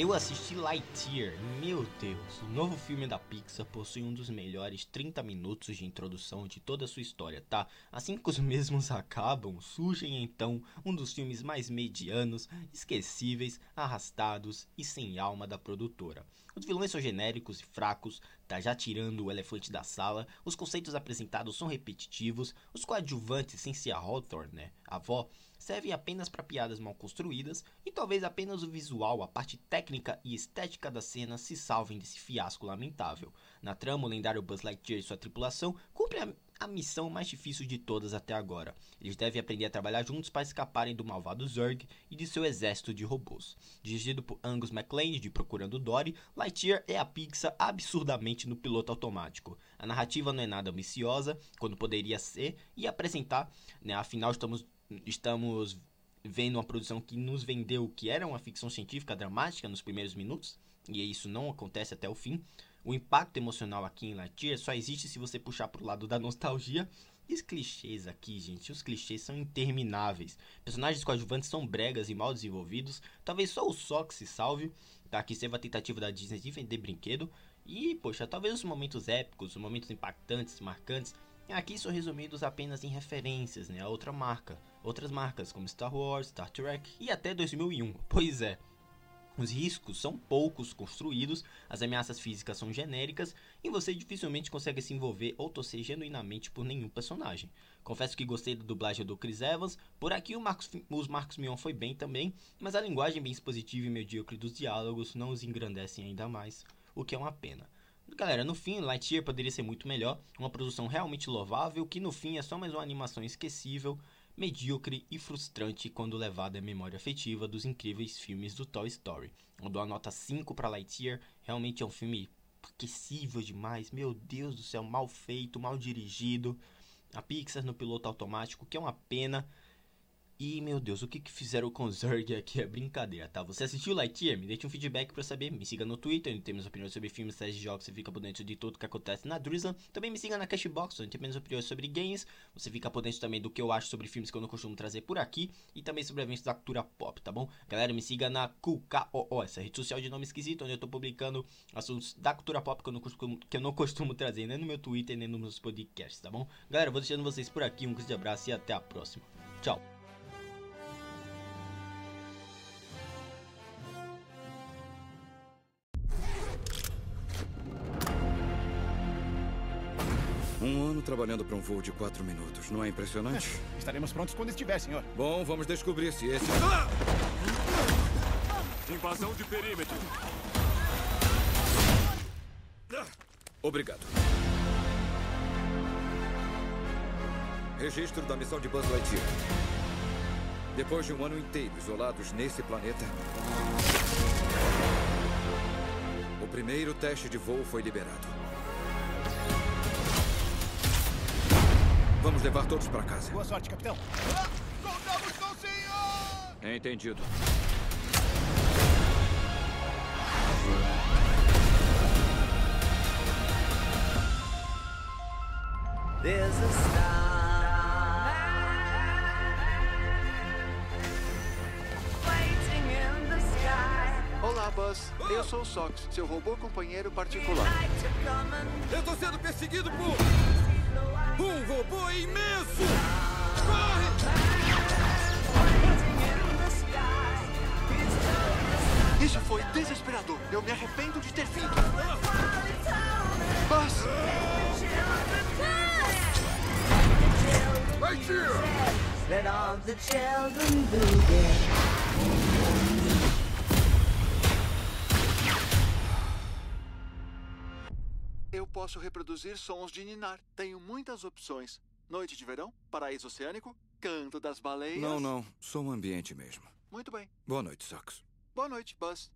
Eu assisti Lightyear, meu Deus, o novo filme da Pixar possui um dos melhores 30 minutos de introdução de toda a sua história, tá? Assim que os mesmos acabam, surgem então um dos filmes mais medianos, esquecíveis, arrastados e sem alma da produtora. Os vilões são genéricos e fracos, tá já tirando o elefante da sala, os conceitos apresentados são repetitivos, os coadjuvantes sem ser a Hawthorne, né, a avó, servem apenas para piadas mal construídas e talvez apenas o visual, a parte técnica e estética da cena se salvem desse fiasco lamentável. Na trama, o lendário Buzz Lightyear e sua tripulação cumprem a, a missão mais difícil de todas até agora. Eles devem aprender a trabalhar juntos para escaparem do malvado Zurg e de seu exército de robôs. Dirigido por Angus MacLean de Procurando Dory, Lightyear é a Pixar absurdamente no piloto automático. A narrativa não é nada ambiciosa, quando poderia ser, e apresentar, né, afinal estamos estamos vendo uma produção que nos vendeu que era uma ficção científica dramática nos primeiros minutos, e isso não acontece até o fim. O impacto emocional aqui em Lightyear só existe se você puxar pro lado da nostalgia. E os clichês aqui, gente, os clichês são intermináveis. Personagens coadjuvantes são bregas e mal desenvolvidos. Talvez só o Sox se salve, tá? Que serve a tentativa da Disney de vender brinquedo. E, poxa, talvez os momentos épicos, os momentos impactantes, marcantes, Aqui são resumidos apenas em referências né, a outra marca, outras marcas como Star Wars, Star Trek e até 2001. Pois é, os riscos são poucos construídos, as ameaças físicas são genéricas e você dificilmente consegue se envolver ou torcer genuinamente por nenhum personagem. Confesso que gostei da dublagem do Chris Evans, por aqui Marcos, os Marcos Mion foi bem também, mas a linguagem bem expositiva e medíocre dos diálogos não os engrandecem ainda mais, o que é uma pena. Galera, no fim, Lightyear poderia ser muito melhor, uma produção realmente louvável, que no fim é só mais uma animação esquecível, medíocre e frustrante quando levada à memória afetiva dos incríveis filmes do Toy Story. Eu dou a nota 5 para Lightyear, realmente é um filme esquecível demais, meu Deus do céu, mal feito, mal dirigido. A Pixar no piloto automático, que é uma pena. E, meu Deus, o que, que fizeram com o aqui é brincadeira, tá? Você assistiu Lightyear? Me deixe um feedback pra saber. Me siga no Twitter, onde temos opiniões sobre filmes, séries de jogos, você fica por dentro de tudo que acontece na Drizzle. Também me siga na Cashbox, onde temos opiniões sobre games. Você fica por dentro também do que eu acho sobre filmes que eu não costumo trazer por aqui. E também sobre eventos da cultura pop, tá bom? Galera, me siga na QKOO, essa rede social de nome esquisito, onde eu tô publicando assuntos da cultura pop que eu não costumo, que eu não costumo trazer nem no meu Twitter, nem nos meus podcasts, tá bom? Galera, vou deixando vocês por aqui. Um grande abraço e até a próxima. Tchau. Um ano trabalhando para um voo de quatro minutos. Não é impressionante? É, estaremos prontos quando estiver, senhor. Bom, vamos descobrir se esse... Ah! Invasão de perímetro. Obrigado. Registro da missão de Buzz Lightyear. Depois de um ano inteiro isolados nesse planeta, o primeiro teste de voo foi liberado. Vamos levar todos para casa. Boa sorte, capitão. Ah, contamos com o senhor! Entendido. There's a star. Olá, Buzz. Eu sou o Sox, seu robô companheiro particular. Eu tô sendo perseguido por. Um robô imenso! Corre! Isso foi desesperador. Eu me arrependo de ter vindo. Buzz! Let all the children do their posso reproduzir sons de ninar. Tenho muitas opções. Noite de verão, paraíso oceânico, canto das baleias. Não, não. Sou um ambiente mesmo. Muito bem. Boa noite, Sox. Boa noite, Buzz.